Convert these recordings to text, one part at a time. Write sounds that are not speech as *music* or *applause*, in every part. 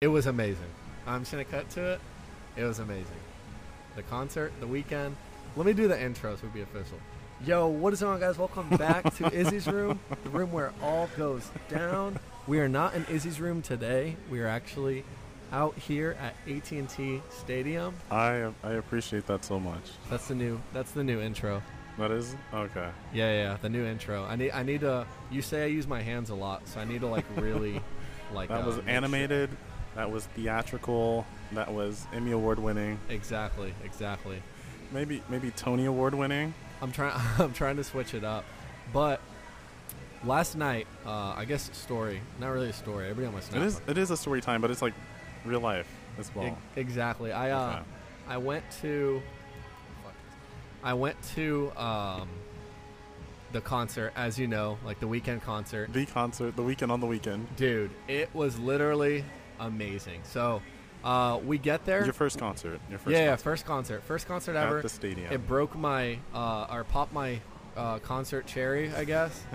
It was amazing. I'm just gonna cut to it. It was amazing. The concert, the Weeknd. Let me do the intro so we be official. Yo, what is going on, guys? Welcome *laughs* back to Izzy's room, the room where it all goes down. We are not in Izzy's room today. We are actually out here at AT&T Stadium. I I appreciate that so much. That's the new. That's the new intro. That is okay. Yeah, yeah, the new intro. I need. I need to. You say I use my hands a lot, so I need to like really, *laughs* like. That uh, was make sure- animated. That was theatrical. That was Emmy award winning. Exactly. Exactly. Maybe maybe Tony award winning. I'm trying. *laughs* I'm trying to switch it up, but last night, uh, I guess story. Not really a story. Everybody on my snap. It is it is a story time, but it's like real life as well. E- exactly. I uh, Okay. I went to. I went to um, the concert, as you know, like the Weeknd concert. The concert, the Weeknd on the weekend. Dude, it was literally amazing. So, uh, we get there. Your first concert. Your first yeah, yeah, concert first concert, first concert at ever. the stadium. It broke my, uh, or popped my uh, concert cherry, I guess. *laughs*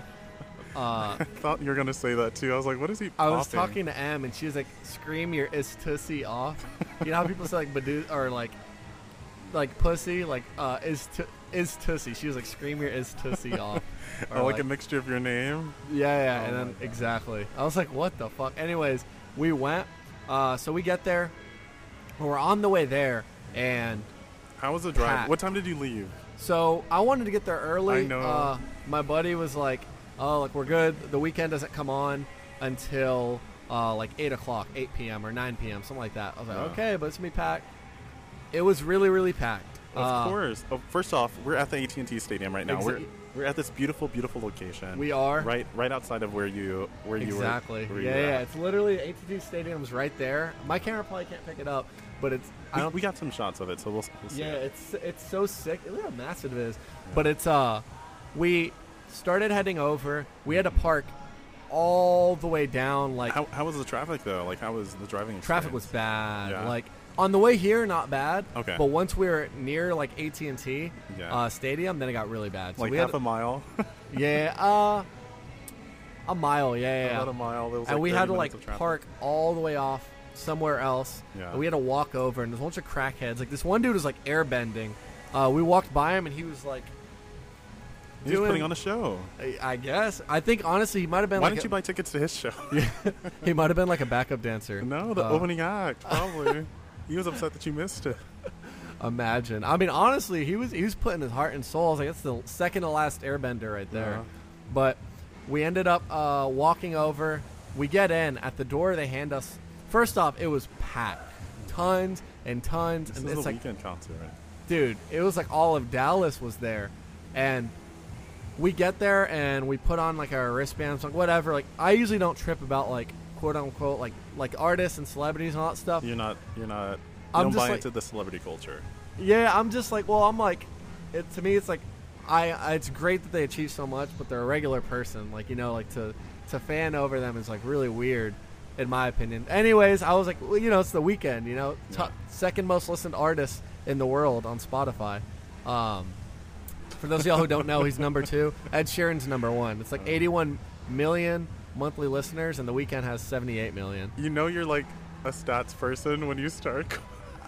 Uh, I thought you were gonna say that too. I was like, what is he? I was talking to Em, and she was like, "Scream your is tussy off." You know how people say like "badu" or like, like pussy, like uh, is tu- is tussy. She was like, "Scream your is tussy *laughs* off." Or, Oh, like, a mixture of your name. yeah, yeah, Oh and then God. exactly. I was like, "What the fuck?" Anyways, we went. Uh, so we get there. We're on the way there, and How was the drive? Packed. What time did you leave? So I wanted to get there early. I know. Uh, my buddy was like, "Oh, like we're good. The Weeknd doesn't come on until uh, like eight o'clock, eight p.m. or nine p.m. something like that." I was like, Yeah. "Okay, but it's gonna be packed." It was really, really packed. Of Uh, course. Oh, first off, we're at the AT&T Stadium right now. Exa- we're at this beautiful, beautiful location. We are right right outside of where you where you exactly. were. where yeah, you yeah. at. It's literally AT&T Stadium's right there. My camera probably can't pick it up, but it's. I We, don't. we got some shots of it, so we'll, we'll see. yeah, it. it's it's so sick. Look how massive it is. But it's uh, we started heading over. We had to park all the way down like How, how was the traffic though? Like how was the driving? traffic was bad. Yeah. Like on the way here, not bad. Okay. But once we were near like AT and T Yeah. uh, Stadium, then it got really bad. So like we half had, a mile. *laughs* yeah, uh, a mile. Yeah, yeah. About a mile. And we had to like park all the way off somewhere else. Yeah. And we had to walk over, and there's a bunch of crackheads. Like this one dude was like airbending. Uh, we walked by him, and he was like, He was putting on a show. I- I guess. I think honestly, he might have been. Why like didn't you buy tickets to his show? *laughs* He might have been like a backup dancer. no, the Uh, opening act probably. *laughs* he was upset that you missed it. Imagine. I mean, honestly, he was he was putting his heart and soul. I was like, that's the second to last Airbender right there. Yeah. But we ended up uh, walking over. We get in at the door. They hand us. First off, it was packed, tons and tons, This and is it's a like, Weeknd concert. Right? dude, it was like all of Dallas was there, and we get there and we put on like our wristbands, like whatever. Like I usually don't trip about like quote unquote like like artists and celebrities and all that stuff. You're not. You're not. You I'm don't just buy like- into the celebrity culture. Yeah, I'm just like, well, I'm like, it to me, it's like, I, I it's great that they achieve so much, but they're a regular person. Like, you know, like to to fan over them is like really weird, in my opinion. Anyways, I was like, well, you know, it's the Weeknd. You know, top, second most listened artist in the world on Spotify. Um, for those of y'all who don't know, he's number two. Ed Sheeran's number one. It's like 81 million monthly listeners, and the Weeknd has 78 million. You know, you're like a stats person when you start.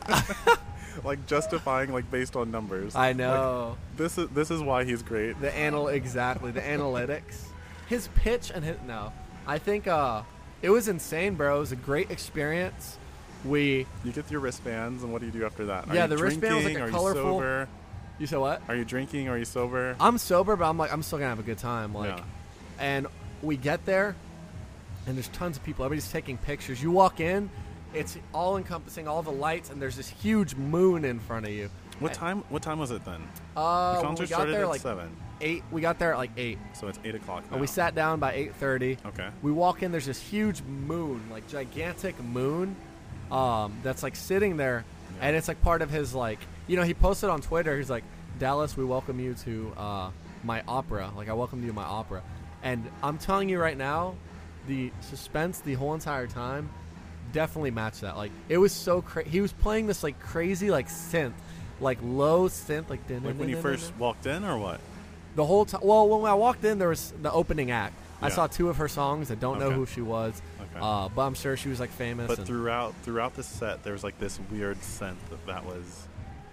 *laughs* like justifying like based on numbers. I Like, know. this is this is why he's great. The anal exactly the analytics. His pitch and his no, I think uh, it was insane, bro. It was a great experience. We You get your wristbands, and what do you do after that? Are Yeah, you the wristband was, like, a Are colorful- You sober? you said what? Are you drinking? Are you sober? I'm sober, but I'm like I'm still gonna have a good time. Like, Yeah. and we get there, and there's tons of people. Everybody's taking pictures. You walk in, it's all encompassing, all the lights, and there's this huge moon in front of you. What time? What time was it then? Uh, the concert we got started there at like seven, eight. We got there at like eight, so it's eight o'clock. and we sat down by eight thirty. Okay. We walk in. There's this huge moon, like gigantic moon, um, that's like sitting there, Yeah. and it's like part of his like, you know, he posted on Twitter. He's like, Dallas, we welcome you to uh, my opera. Like I welcome you to my opera, and I'm telling you right now, the suspense the whole entire time definitely matched that. Like it was so crazy. He was playing this like crazy like synth, like low synth, like Like when you first walked in, or what? the whole time. Well, when I walked in, there was the opening act. I saw two of her songs. I don't know who she was, Okay. uh, but I'm sure she was like famous. but throughout throughout the set, there was like this weird synth that, that was.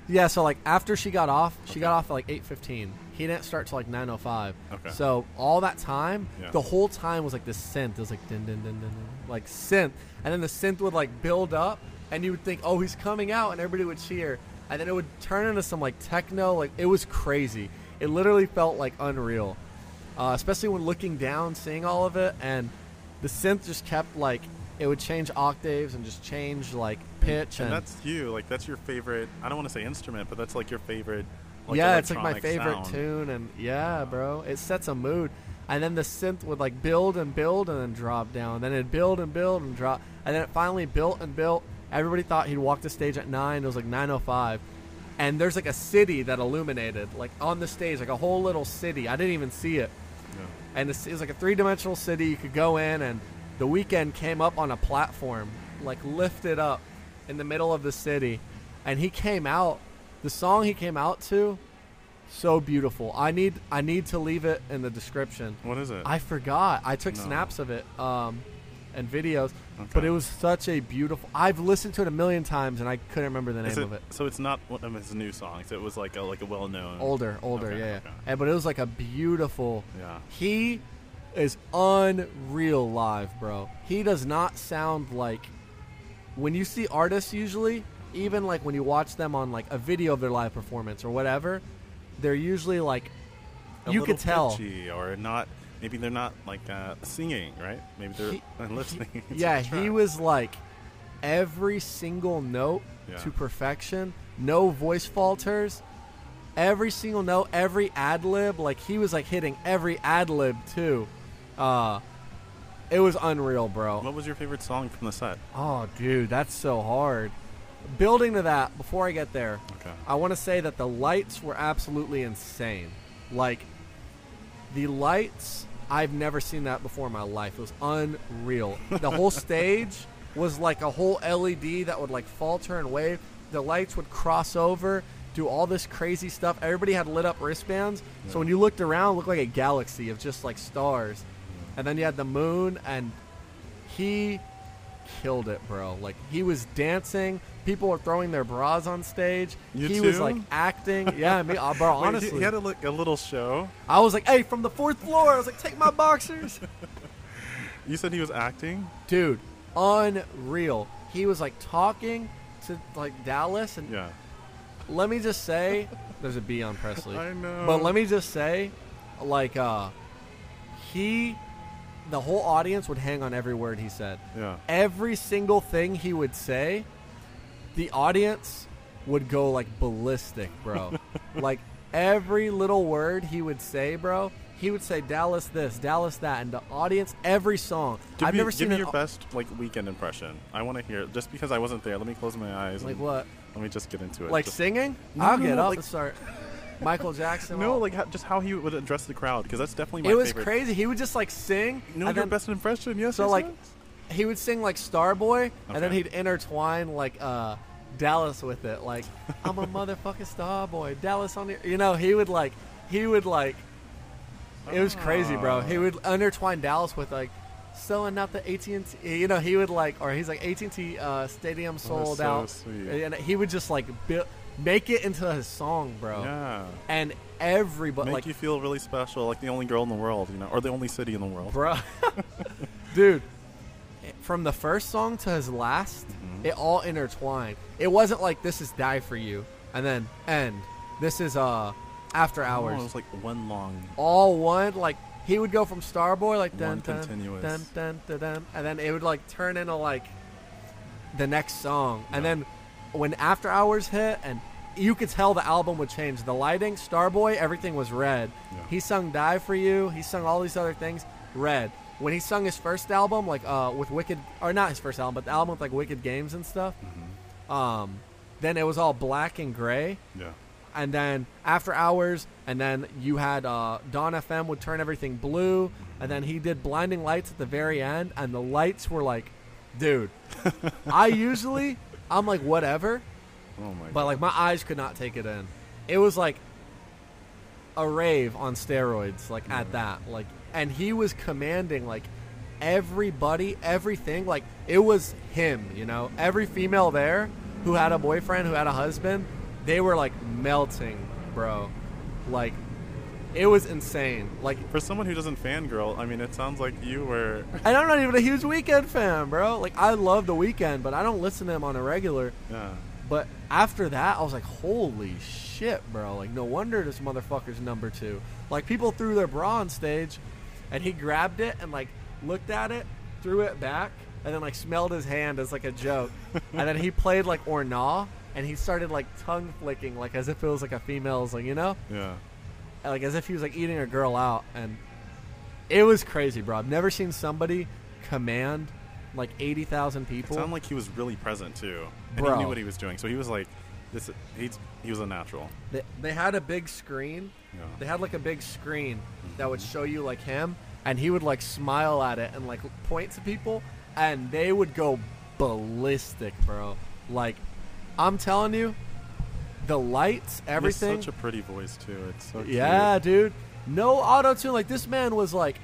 Yeah, so like after she got off, she got off at like eight fifteen. He didn't start till like nine oh five. Okay. So all that time, Yeah. the whole time was like this synth. It was like din din din din, din like synth, and then the synth would like build up, and you would think, oh, he's coming out, and everybody would cheer, and then it would turn into some like techno. Like it was crazy. It literally felt like unreal, uh, especially when looking down, seeing all of it, and the synth just kept like it would change octaves and just change like pitch And that's you, like that's your favorite. I don't want to say instrument, but that's like your favorite. Like, yeah, it's like my favorite sound. tune, and yeah, bro, it sets a mood. And then the synth would like build and build and then drop down. Then it'd build and build and drop, and then it finally built and built. Everybody thought he'd walk the stage at nine. It was like nine oh five, and there's like a city that illuminated like on the stage, like a whole little city. I didn't even see it, Yeah. and it was like a three dimensional city. You could go in, and the Weeknd came up on a platform, like lifted up in the middle of the city, and he came out. The song he came out to, so beautiful. I need I need to leave it in the description. What is it? I forgot. I took No. snaps of it um, and videos, okay. but it was such a beautiful. I've listened to it a million times and I couldn't remember the name it, of it. So it's not one of his new songs. It was like a like a well known. Older, older, Okay, yeah, yeah. okay. And, but it was like a beautiful. Yeah. He is unreal live, bro. He does not sound like when you see artists usually, even like when you watch them on like a video of their live performance or whatever, they're usually like A you could tell. or not. Maybe they're not like uh, singing, right? Maybe they're He- *laughs* listening. *laughs* the yeah, he was like every single note Yeah. to perfection. No voice falters. Every single note, every ad lib, like he was like hitting every ad lib too. Uh it was unreal, bro. What was your favorite song from the set? Oh, dude, that's so hard. Building to that, before I get there, Okay. I want to say that the lights were absolutely insane. Like, the lights, I've never seen that before in my life. It was unreal. The whole *laughs* stage was like a whole LED that would like falter and wave. The lights would cross over, do all this crazy stuff. Everybody had lit up wristbands. So when you looked around, it looked like a galaxy of just like stars. And then you had the moon, and he killed it, bro. Like he was dancing. People were throwing their bras on stage. You he was like acting. *laughs* Yeah, me, uh, bro. Wait, he- honestly, he, had a, a little show. I was like, "Hey, from the fourth floor." I was like, "Take my boxers." *laughs* You said he was acting. Dude, unreal. He was like talking to like Dallas, and Yeah. let me just say, there's a B on Presley. *laughs* I know. But let me just say, like, uh, he, the whole audience would hang on every word he said. Yeah. Every single thing he would say, the audience would go like ballistic, bro. *laughs* like every little word he would say, bro. He would say Dallas this, Dallas that, and the audience every song. Give I've me, never give seen me your best like Weeknd impression. I want to hear. Just because I wasn't there, let me close my eyes. like what, Let me just get into it. like Just- singing. No, I'll no, get up like- and start. Michael Jackson. *laughs* no, all- like how, just how he would address the crowd because that's definitely my it was favorite. crazy. He would just like sing. No, your then- best impression. Yes. So yes, like, yes. he would sing like Starboy, and then he'd intertwine like uh, Dallas with it. Like, I'm a motherfucking star boy. Dallas on the. You know, he would like, he would like. It was crazy, bro. He would intertwine Dallas with like, selling out the AT&T. You know, he would like, or he's like AT&T uh, Stadium sold so out, sweet. and he would just like build, make it into his song, bro. Yeah. And everybody Make like you feel really special, like the only girl in the world, you know, or the only city in the world. bro. *laughs* Dude, from the first song to his last, Mhm. it all intertwined. It wasn't like this is "Die for You" and then end. This is uh after Oh, hours. it was like one long. all one. Like he would go from Starboy like dun continuous. dun dun dun dun, and then it would like turn into like the next song, and then when After Hours hit, and you could tell the album would change. The lighting, Starboy, everything was red. Yeah. He sung "Die for You." He sung all these other things, red. When he sung his first album, like uh, with Wicked, or not his first album, but the album with like Wicked Games and stuff, Mm-hmm. um, then it was all black and gray Yeah. and then after hours and then you had uh, Dawn FM would turn everything blue and then he did blinding lights at the very end and the lights were like dude *laughs* I usually I'm like whatever Oh my. but God. like my eyes could not take it in it was like a rave on steroids like at that like and he was commanding like everybody, everything. Like it was him, you know. Every female there who had a boyfriend, who had a husband, they were like melting, bro. Like it was insane. Like For someone who doesn't fangirl, I mean, it sounds like you were. *laughs* and I'm not even a huge Weeknd fan, bro. Like I love the Weeknd, but I don't listen to him on a regular. yeah. But after that, I was like, holy shit, bro. Like, no wonder this motherfucker's number two. Like, people threw their bra on stage, and he grabbed it and, like, looked at it, threw it back, and then, like, smelled his hand as, like, a joke. *laughs* and then he played, like, or nah, and he started, like, tongue flicking, like, as if it was, like, a female's, like, you know? Yeah. Like, as if he was, like, eating a girl out. And it was crazy, bro. I've never seen somebody command, like, 80,000 It people. sounded like he was really present too, and Bro. he knew what he was doing. So he was like, "This, he's he was a natural." They, they had a big screen. Yeah. They had like a big screen that would mm-hmm. show you like him, and he would like smile at it and like point to people, and they would go ballistic, bro. Like, I'm telling you, the lights, everything. such a pretty voice too. It's so cute. yeah, dude. No auto tune. Like this man was like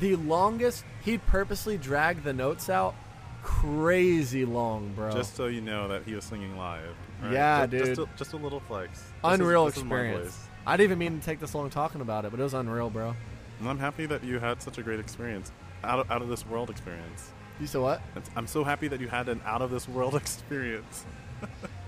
the longest. He'd purposely drag the notes out crazy long, bro. Just so you know that he was singing live. right? Yeah, Just, dude. a, just a little flex. This unreal is experience. I didn't even mean to take this long talking about it, but it was unreal, bro. And I'm happy that you had such a great experience, out of, out of this world experience. You said what? It's, I'm so happy that you had an out of this world *laughs* experience.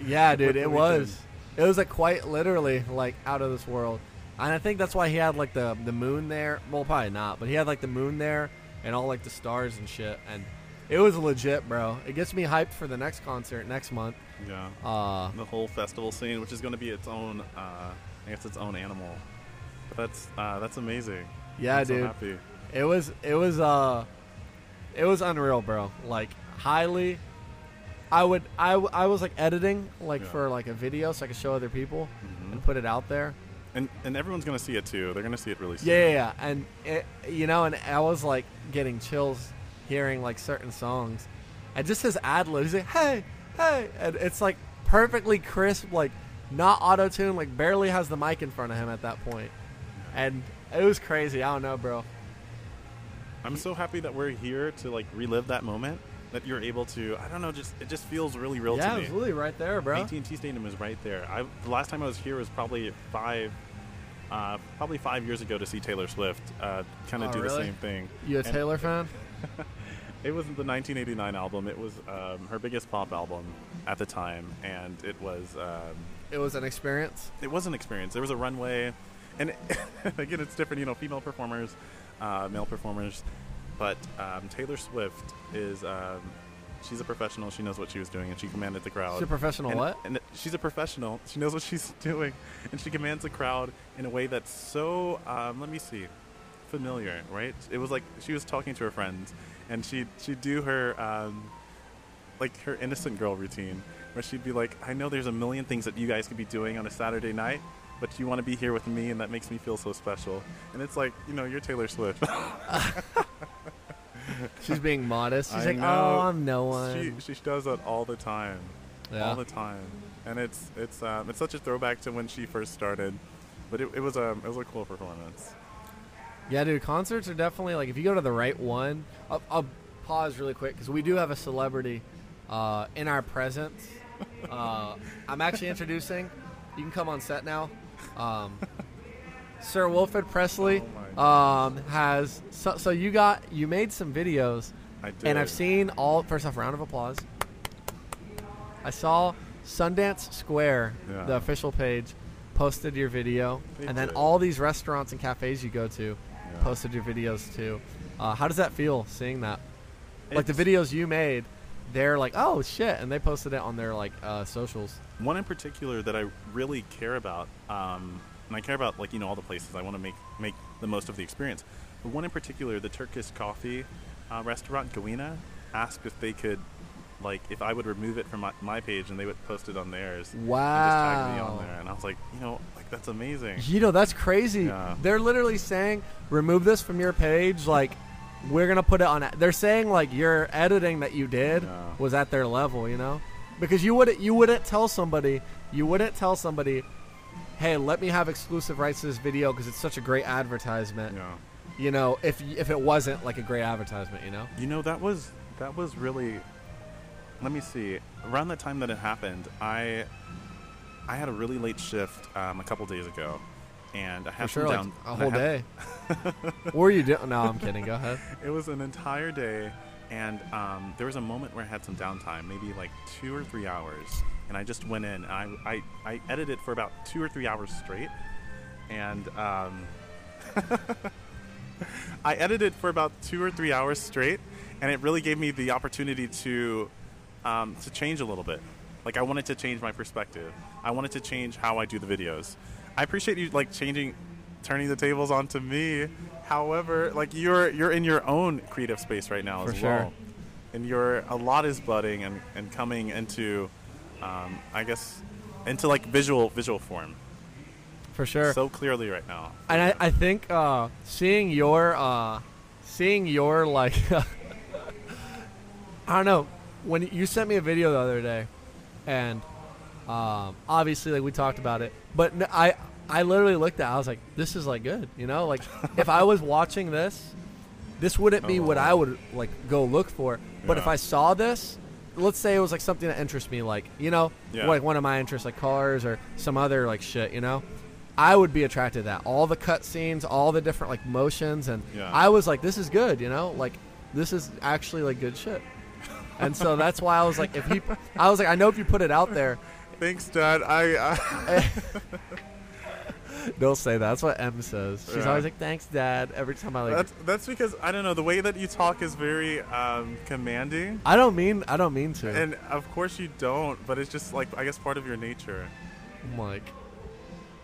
Yeah, dude, it was. It was like quite literally like out of this world, and I think that's why he had like the the moon there. Well, probably not, but he had like the moon there and all like the stars and shit, and it was legit, bro. It gets me hyped for the next concert next month. Yeah. Uh, The whole festival scene, which is going to be its own, uh, I guess its own animal. But that's uh, that's amazing. yeah, I'm so dude, happy. it was it was uh, it was unreal, bro. Like highly. I would I, I was like editing like Yeah. for like a video so I could show other people Mhm. and put it out there. And and everyone's going to see it too. They're going to see it really soon. Yeah, yeah, yeah. and it, you know, and I was like getting chills hearing like certain songs, and just his ad lib. He's like, "Hey, hey," and it's like perfectly crisp, like not auto tune, like barely has the mic in front of him at that point, and it was crazy. I don't know, bro. I'm so happy that we're here to like relive that moment. That you're able to. I don't know. Just it just feels really real yeah, to me. was really right there, bro. AT&T Stadium is right there. I, the last time I was here was probably five, uh, probably five years ago to see Taylor Swift. Uh, kind of Oh, do the same thing. You a And Taylor fan? *laughs* It wasn't the 1989 album. It was um, her biggest pop album at the time, and it was um, It was an experience. it was an experience. There was a runway, and *laughs* again, it's different. You know, female performers, uh, male performers, but um, Taylor Swift is. Um, she's a professional. She knows what she was doing, and she commanded the crowd. She's a professional and, what? And she's a professional. She knows what she's *laughs* doing, and she commands the crowd in a way that's so. Um, let me see, familiar, right? It was like she was talking to her friends, and she she'd do her um, like her innocent girl routine, where she'd be like, "I know there's a million things that you guys could be doing on a Saturday night." But you want to be here with me, and that makes me feel so special. And it's like, you know, you're Taylor Swift. *laughs* She's being modest. She's I like, know. oh, I'm no one. She, she does that all the time. yeah. all the time, and it's it's um, it's such a throwback to when she first started, but it, it was a it was a cool performance. Yeah, dude, concerts are definitely like if you go to the right one. I'll, I'll pause really quick because we do have a celebrity uh, in our presence. *laughs* Uh, I'm actually introducing. You can come on set now. Um, Sir Wilfred Presley Oh um, has so, so you got you made some videos and I've seen all. First off, round of applause. I saw Sundance Square, Yeah. the official page, posted your video, They and then did. all these restaurants and cafes you go to Yeah. posted your videos too. Uh, how does that feel seeing that? Like the videos you made, they're like, oh shit, and they posted it on their like uh, socials. One in particular that I really care about, um, and I care about like you know all the places I want to make make the most of the experience. But one in particular, the Turkish coffee uh, restaurant Gawina, asked if they could, like, if I would remove it from my, my page and they would post it on theirs. And just tag me on there, and I was like, you know, like that's amazing. You know, that's crazy. Yeah. They're literally saying, remove this from your page. Like, we're gonna put it on. They're saying like your editing that you did Yeah. was at their level. You know, because you wouldn't you wouldn't tell somebody you wouldn't tell somebody, hey, let me have exclusive rights to this video because it's such a great advertisement. Yeah. you know, if if it wasn't like a great advertisement, you know. You know that was that was really. Let me see. Around the time that it happened, I I had a really late shift um, a couple days ago, and I For had sure, some like down. a whole day. *laughs* what were you doing? No, I'm kidding. Go ahead. *laughs* It was an entire day, and um, there was a moment where I had some downtime, maybe like two or three hours, and I just went in and I I, I edited for about two or three hours straight, and um, *laughs* I edited for about two or three hours straight, and it really gave me the opportunity to um, to change a little bit. Like I wanted to change my perspective. I wanted to change how I do the videos. I appreciate you like changing, turning the tables onto me. However, like you're you're in your own creative space right now For as sure. well, and you're a lot is budding and, and coming into, um, I guess, into like visual visual form For sure. so clearly right now. and I, I think uh, seeing your uh, seeing your like *laughs* I don't know when you sent me a video the other day, and um, obviously like we talked about it, but I, I literally looked at it, I was like this is like good you know like if I was watching this, this wouldn't be what Oh. I would like go look for, but if I saw this. Let's say it was like something that interests me, like you know, Yeah. like one of my interests, like cars or some other like shit, you know. I would be attracted to that. All the cutscenes, all the different like motions, and Yeah. I was like, this is good, you know, like this is actually like good shit. And so that's why I was like, if he, I was like, I know if you put it out there, Thanks, Dad. I, *laughs* I they'll say that. That's what M says. She's Yeah. always like, thanks, Dad. Every time I like, that's that's because I don't know the way that you talk is very um, commanding, I don't mean, I don't mean to. and of course you don't, but it's just like I guess part of your nature. I'm like,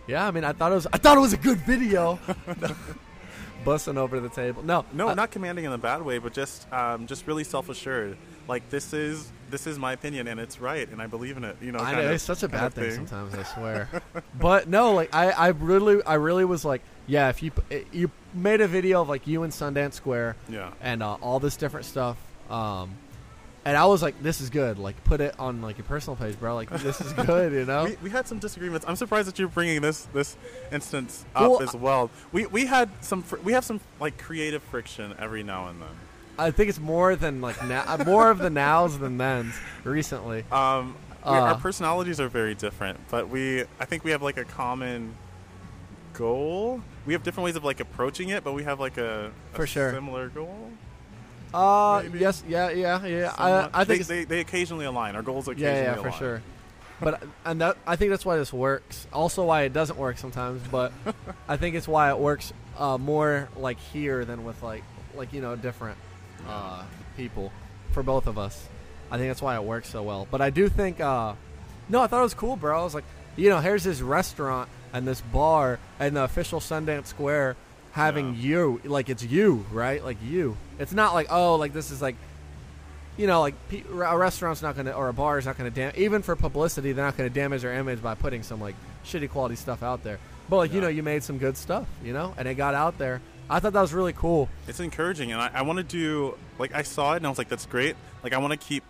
yeah. I mean, I thought it was, I thought it was a good video. *laughs* Busting over the table. No, No, I- not commanding in a bad way, but just um, just really self assured. Like this is this is my opinion and it's right, and I believe in it. You know, I know of- it's such a bad of thing, sometimes. I *laughs* swear, but no, like I, I really, I really was like, yeah. If you, you made a video of like you in Sundance Square Yeah. and uh, all this different stuff, um, and I was like, this is good. Like, put it on like your personal page, bro. Like, this is *laughs* good, you know. We, we had some disagreements. I'm surprised that you're bringing this this instance up Well, as well. We we had some fr- we have some like creative friction every now and then. I think it's more than like now, more of the nows than thens recently. Um, we- Uh. our personalities are very different, but we I think we have like a common goal. We have different ways of like approaching it, but we have like a, a For sure. similar goal. Uh, Maybe. yes, yeah, yeah, yeah. I, Somewhat. I think they, they, they occasionally align. Our goals occasionally yeah, yeah, align. for sure. But and that I think that's why this works. Also, why it doesn't work sometimes. But *laughs* I think it's why it works uh, more like here than with like like you know different uh, people for both of us. I think that's why it works so well. But I do think uh, no, I thought it was cool, bro. I was like, you know, here's this restaurant and this bar and the official Sundance Square having Yeah. you like it's you, right? Like you. It's not like oh, like this is like you know, like a restaurant's not gonna or a bar is not gonna dam- even for publicity, they're not gonna damage their image by putting some like shitty quality stuff out there. But like you know, you made some good stuff, you know, and it got out there. I thought that was really cool. It's encouraging, and I, I want to do like I saw it and I was like, "That's great." Like I want to keep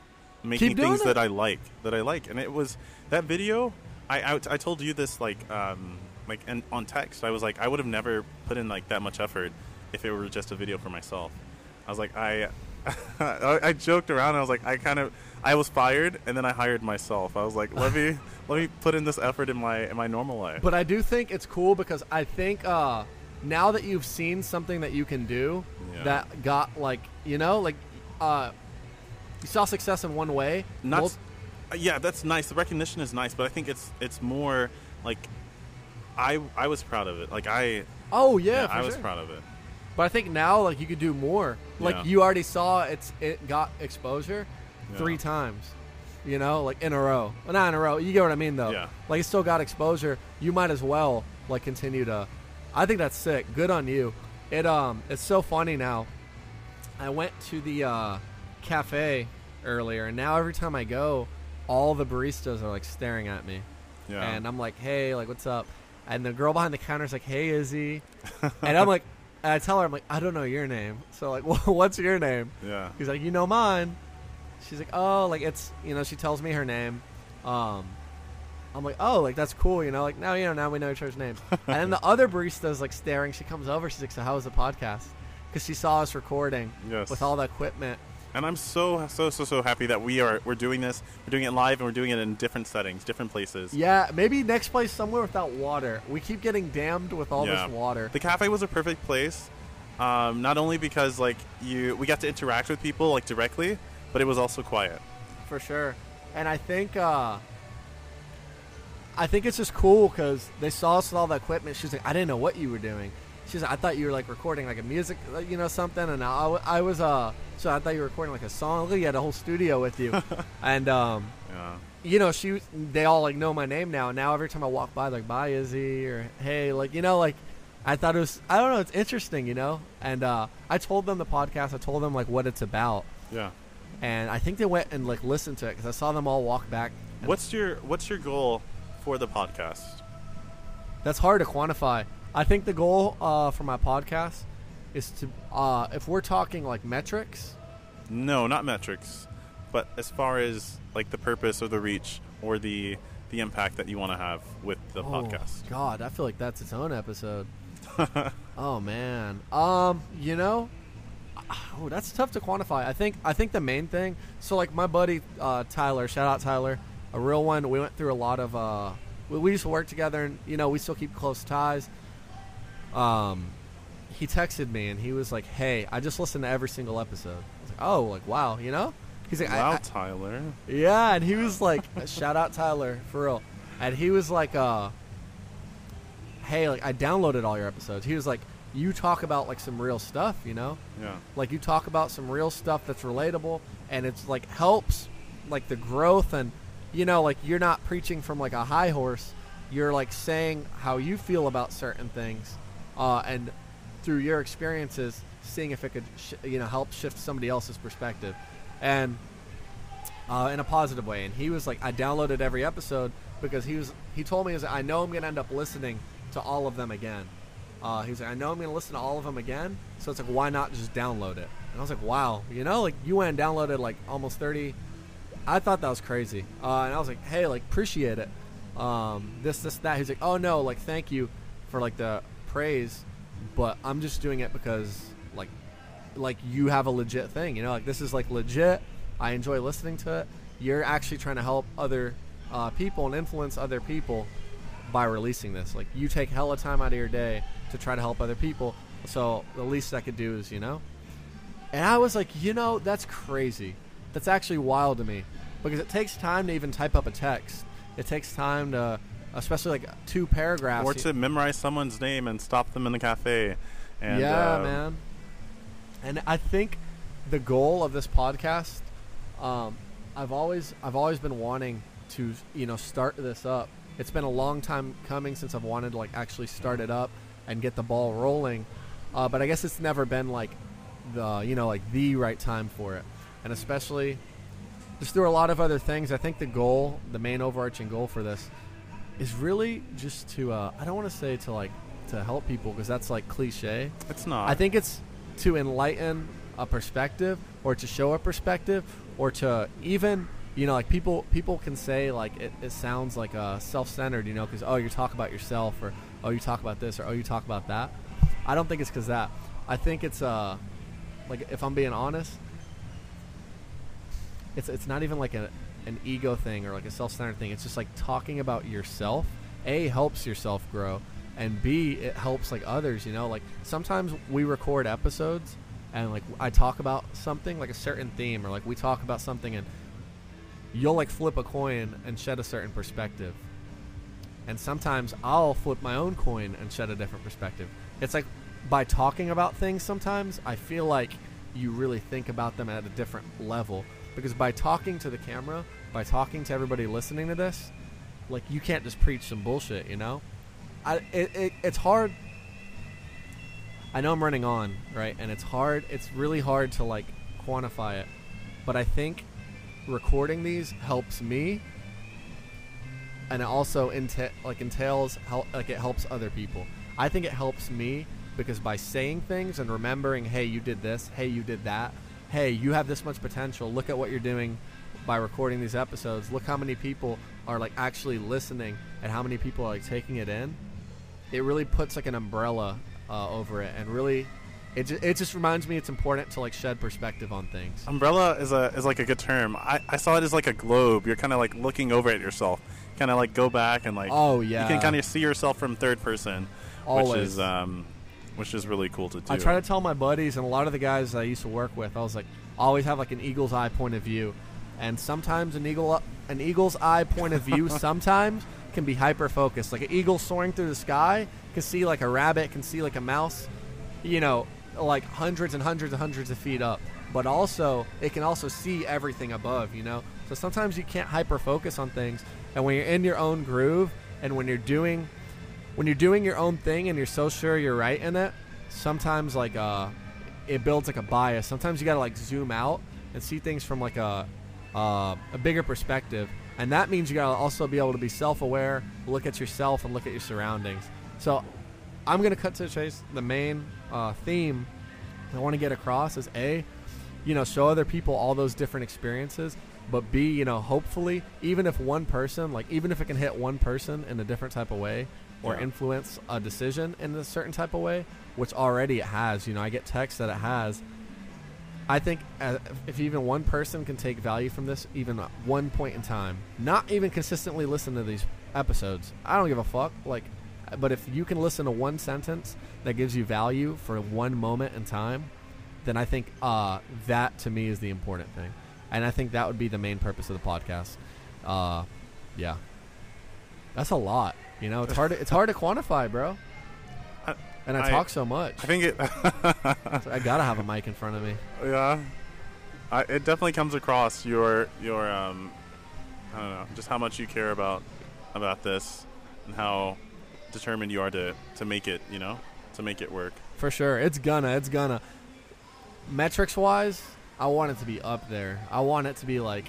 making Keep doing things it. that I like, that I like, and it was that video. I I, I told you this like um like and on text. I was like, I would have never put in like that much effort if it were just a video for myself. I was like, I *laughs* I, I joked around. And I was like, I kind of I was fired, and then I hired myself. I was like, let me *laughs* let me put in this effort in my in my normal life. But I do think it's cool because I think uh, now that you've seen something that you can do Yeah. that got like you know like uh, you saw success in one way. not uh, yeah that's nice the recognition is nice but i think it's it's more like i i was proud of it like i oh yeah, for i was sure. proud of it But I think now like you could do more. Like Yeah. you already saw it's it got exposure Yeah. three times. You know, like in a row. Well, not in a row. You get what I mean though. Yeah. Like it still got exposure. You might as well like continue to I think that's sick. Good on you. It um it's so funny now. I went to the uh cafe earlier and now every time I go all the baristas are like staring at me. yeah And I'm like, hey, like, what's up? And the girl behind the counter is like, hey, Izzy. and I'm like, and I tell her, I'm like, I don't know your name. So, like, *laughs* what's your name? yeah He's like, you know mine. She's like, oh, like, it's, you know, she tells me her name. Um, I'm like, oh, like that's cool, you know. Like now, you know, now we know each other's names. *laughs* and then the other barista is like staring. She comes over. She's like, so how was the podcast? Because she saw us recording Yes. with all the equipment. And I'm so so so so happy that we are we're doing this. We're doing it live and we're doing it in different settings, different places. Yeah, maybe next place somewhere without water. We keep getting damned with all Yeah. this water. The cafe was a perfect place, um, not only because like you we got to interact with people like directly, but it was also quiet. for sure. And I think uh, I think it's just cool because they saw us with all the equipment. She's like, I didn't know what you were doing. She's like, I thought you were like recording like a music, uh, you know, something. And I, I was uh, so I thought you were recording like a song. Look, you had a whole studio with you. *laughs* and um, Yeah. you know, she they all like know my name now. And now every time I walk by, like, bye Izzy or hey, like you know, like I thought it was I don't know, it's interesting, you know. And uh, I told them the podcast. I told them like what it's about. Yeah. And I think they went and like listened to it because I saw them all walk back. What's your what's your goal for the podcast? That's hard to quantify. I think the goal uh, for my podcast is to, uh, if we're talking like metrics, No, not metrics, but as far as like the purpose or the reach or the the impact that you want to have with the oh, podcast. God, I feel like that's its own episode. *laughs* oh man, um, you know, oh, that's tough to quantify. I think I think the main thing. So like my buddy uh, Tyler, shout out Tyler, a real one. We went through a lot of. Uh, we, we used to work together, and you know we still keep close ties. Um, he texted me and he was like, "Hey, I just listened to every single episode." I was like, "Oh, like wow, you know." He's like, I- Wow, I- Tyler. yeah, and he was *laughs* like, shout out Tyler for real, and he was like, uh, hey, like I downloaded all your episodes. He was like, you talk about like some real stuff, you know, Yeah. like you talk about some real stuff that's relatable, and it's like helps like the growth and you know like you're not preaching from like a high horse. You're like saying how you feel about certain things, uh, and through your experiences, seeing if it could sh- you know help shift somebody else's perspective, and uh, in a positive way. And he was like, I downloaded every episode because he was. He told me, I know I'm gonna end up listening to all of them again. Uh, he was like, I know I'm gonna listen to all of them again. So it's like, why not just download it? And I was like, wow, you know, like you went and downloaded like almost 30. I thought that was crazy. Uh, and I was like, hey, like appreciate it. Um, this, this, that. He's like, oh no, like thank you for like the praise, but I'm just doing it because like like you have a legit thing. You know, like this is like legit. I enjoy listening to it. You're actually trying to help other uh, people and influence other people by releasing this. Like you take hella time out of your day to try to help other people. So the least I could do is, you know. And I was like, you know, that's crazy. That's actually wild to me because it takes time to even type up a text. It takes time to, especially like two paragraphs. Or to memorize someone's name and stop them in the cafe. And, yeah, uh, man. And I think the goal of this podcast, um, I've always I've always been wanting to you know start this up. It's been a long time coming since I've wanted to like actually start it up and get the ball rolling. Uh, but I guess it's never been like the you know like the right time for it, and especially just through a lot of other things. I think the goal, the main overarching goal for this, is really just to uh, I don't want to say to like to help people because that's like cliche. It's not. I think it's to enlighten a perspective or to show a perspective or to even you know like people people can say like it, it sounds like uh, self-centered you know because oh you talk about yourself or oh you talk about this or oh you talk about that i don't think it's because that i think it's uh like if i'm being honest it's it's not even like a, an ego thing or like a self-centered thing. It's just like talking about yourself. A helps yourself grow and b it helps like others you know? Like sometimes we record episodes and like i talk about something like a certain theme or like we talk about something and you'll like flip a coin and shed a certain perspective. And sometimes i'll flip my own coin and shed a different perspective. It's like by talking about things sometimes i feel like you really think about them at a different level because by talking to the camera by talking to everybody listening to this like you can't just preach some bullshit you know? I, it, it, it's hard. I know i'm running on right? And it's hard it's really hard to like quantify it. But i think recording these helps me. And it also enta- like entails hel- like it helps other people. I think it helps me because by saying things and remembering hey you did this. Hey you did that hey you have this much potential look at what you're doing by recording these episodes. Look how many people are like actually listening and how many people are like taking it in. It really puts like an umbrella uh, over it and really it, ju- it just reminds me it's important to like shed perspective on things. Umbrella is a is like a good term. I, I saw it as like a globe. You're kind of like looking over at yourself. Kind of like go back and like Oh yeah. you can kind of see yourself from third person, which Always. is um, which is really cool to do. I try to tell my buddies and a lot of the guys I used to work with. I was like, always have like an eagle's eye point of view, and sometimes an eagle an eagle's eye point of view *laughs* sometimes can be hyper focused. Like an eagle soaring through the sky can see like a rabbit, can see like a mouse, you know, like hundreds and hundreds and hundreds of feet up. But also, it can also see everything above. You know, so sometimes you can't hyper focus on things, and when you're in your own groove, and when you're doing when you're doing your own thing and you're so sure you're right in it, sometimes like uh, it builds like a bias. Sometimes you gotta like zoom out and see things from like a uh, a bigger perspective, and that means you gotta also be able to be self-aware, look at yourself, and look at your surroundings. So, I'm gonna cut to the chase. The main uh, theme I want to get across is a, you know, show other people all those different experiences. But B, you know, hopefully, even if one person, like, even if it can hit one person in a different type of way, or Yeah. influence a decision in a certain type of way, which already it has. You know, I get texts that it has. I think uh, if even one person can take value from this, even at one point in time, not even consistently listen to these episodes, I don't give a fuck. Like, but if you can listen to one sentence that gives you value for one moment in time, then I think uh, that to me is the important thing, and I think that would be the main purpose of the podcast. Uh, yeah, that's a lot. You know, it's hard. To, it's hard to quantify, bro. And I, I- talk so much. I think it. *laughs* So I gotta have a mic in front of me. yeah, I, it definitely comes across your your um, I don't know, just how much you care about about this and how determined you are to to make it. You know, to make it work. For sure. It's gonna. It's gonna. Metrics wise, I want it to be up there. I want it to be like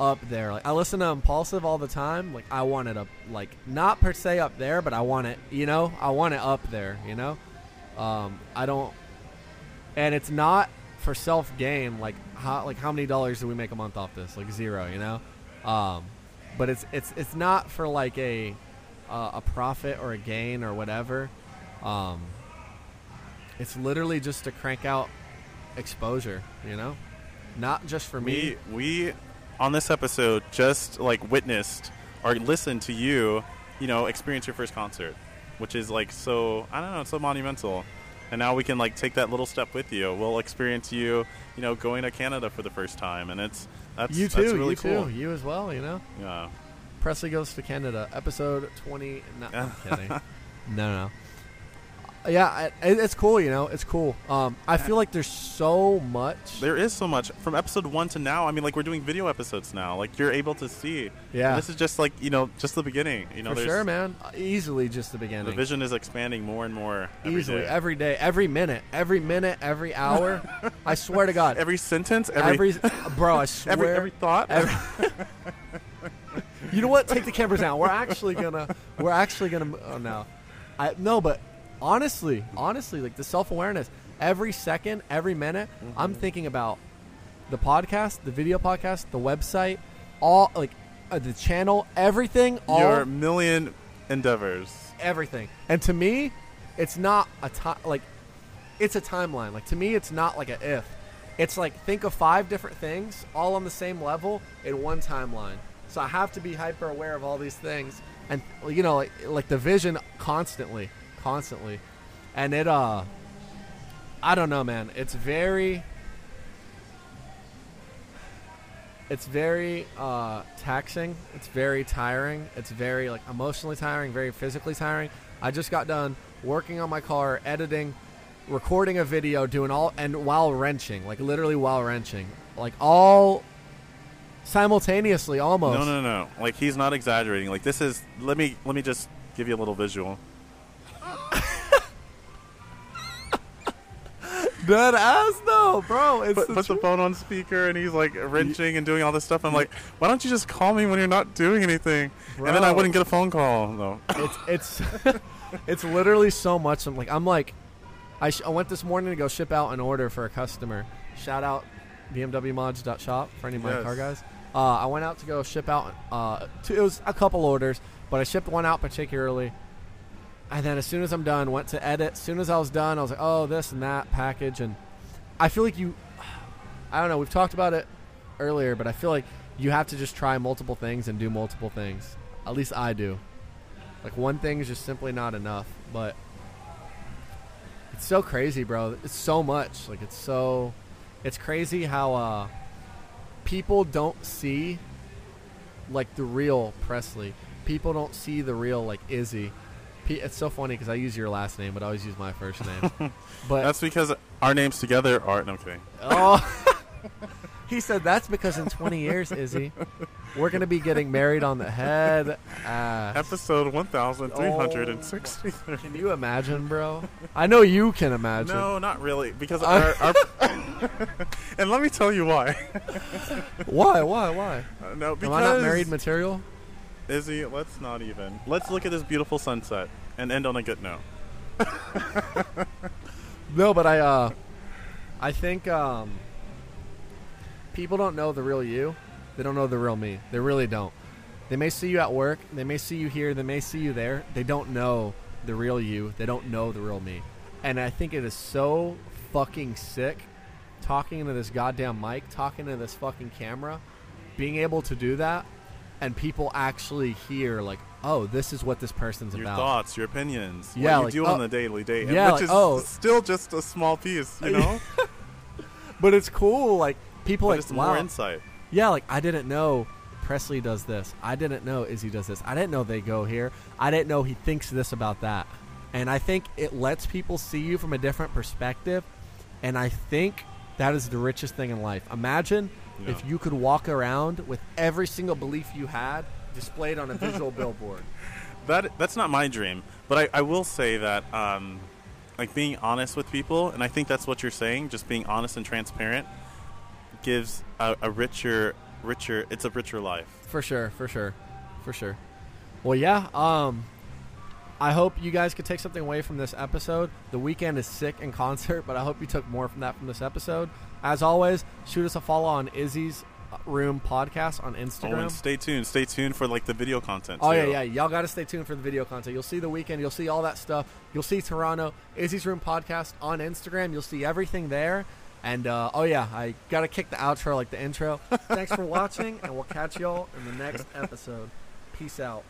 up there. Like I listen to Impulsive all the time. Like I want it up like not per se up there, but I want it, you know? I want it up there, you know? Um I don't and it's not for self gain like how like how many dollars do we make a month off this? Like zero, you know? Um but it's it's it's not for like a uh, a profit or a gain or whatever. Um it's literally just to crank out exposure, you know? Not just for me. we we on this episode just like witnessed or listened to you you know experience your first concert which is like so i don't know it's so monumental and now we can like take that little step with you we'll experience you you know going to canada for the first time and it's that's you too, that's really you cool too, you as well, you know? yeah Presley goes to Canada, episode 20. No, *laughs* I'm kidding. No, no, no. Yeah, it's cool, you know? It's cool. Um, I feel like there's so much. there is so much from episode one to now i mean like we're doing video episodes now like you're able to see Yeah. And this is just like you know just the beginning you know For sure, man. Easily just the beginning. the vision is expanding more and more every Easily. day. Every day, every minute, every minute, every hour. *laughs* I swear to God. every sentence every Every, *laughs* bro, I swear. every, every thought every- *laughs* you know what? Take the cameras down. We're actually gonna. We're actually gonna. Oh no, I no. But honestly, honestly, like the self awareness. Every second, every minute, I'm Mm-hmm. thinking about the podcast, the video podcast, the website, all like uh, the channel, everything, all your million endeavors. everything. And to me, it's not a time like it's a timeline. Like to me, it's not like a if. It's like think of five different things all on the same level in one timeline. So I have to be hyper aware of all these things, and you know, like, like the vision constantly, constantly, and it uh, I don't know, man. It's very. It's very uh, taxing. It's very tiring. It's very like emotionally tiring, very physically tiring. I just got done working on my car, editing, recording a video, doing all and while wrenching, like literally while wrenching, like all simultaneously almost. No, no, no. Like he's not exaggerating. Like this is. Let me let me just give you a little visual. Dead ass though, bro. It's Put, the put the phone on speaker, and he's like wrenching and doing all this stuff. I'm like, why don't you just call me when you're not doing anything? And then I wouldn't get a phone call. though. it's it's *laughs* it's literally so much. I'm like I'm like I, sh- I went this morning to go ship out an order for a customer. Shout out BMWmods.shop for any of my Yes. car guys. Uh, I went out to go ship out. Uh, two, it was a couple orders, but I shipped one out particularly. And then as soon as I'm done, went to edit. As soon as I was done, I was like, oh, this and that package, and I feel like you. *sighs* I don't know. We've talked about it earlier, but I feel like you have to just try multiple things and do multiple things. At least I do. Like one thing is just simply not enough. But it's so crazy, bro. It's so much. Like it's so. It's crazy how uh, people don't see like the real Presley. People don't see the real like Izzy. It's so funny because I use your last name, but I always use my first name. *laughs* but That's because our names together are no kidding. Oh. *laughs* *laughs* he said that's because in 20 years, Izzy, we're going to be getting married on the head. ass." Episode one thousand three hundred and sixty. Can you imagine, bro? I know you can imagine. No, not really, because our, our and let me tell you why. Why? Why? Why? Uh, no, because Am I not married material? Izzy, let's not even. Let's look at this beautiful sunset and end on a good note. *laughs* No, but I uh I think um people don't know the real you. They don't know the real me. They really don't. They may see you at work, they may see you here, they may see you there. They don't know the real you. They don't know the real me. And I think it is so fucking sick talking into this goddamn mic, talking to this fucking camera, being able to do that and people actually hear like, "Oh, this is what this person's Your about." Your thoughts, your opinions, Yeah, what you do oh- on the daily day, Yeah, which like, is oh. still just a small piece, you know. *laughs* But it's cool like people but like wow. more insight. Yeah, like I didn't know Presley does this. I didn't know Izzy does this. I didn't know they go here. I didn't know he thinks this about that. And I think it lets people see you from a different perspective. And I think that is the richest thing in life. Imagine Yeah. if you could walk around with every single belief you had displayed on a visual *laughs* billboard. That that's not my dream, but I, I will say that um, like being honest with people, and I think that's what you're saying. Just being honest and transparent gives a, a richer, richer. It's a richer life. For sure, for sure, for sure. Well, yeah. Um, I hope you guys could take something away from this episode. The Weeknd is sick in concert, *laughs* but I hope you took more from that from this episode. As always, shoot us a follow on Izzy's Room podcast on Oh, and Instagram. stay tuned. Stay tuned for like the video content. Oh yeah, yeah. Y'all got to stay tuned for the video content. You'll see the Weeknd. You'll see all that stuff. You'll see Toronto Izzy's Room podcast on Instagram. You'll see everything there. And uh, oh yeah, I gotta kick the outro like the intro. Thanks for watching, and we'll catch y'all in the next episode. Peace out.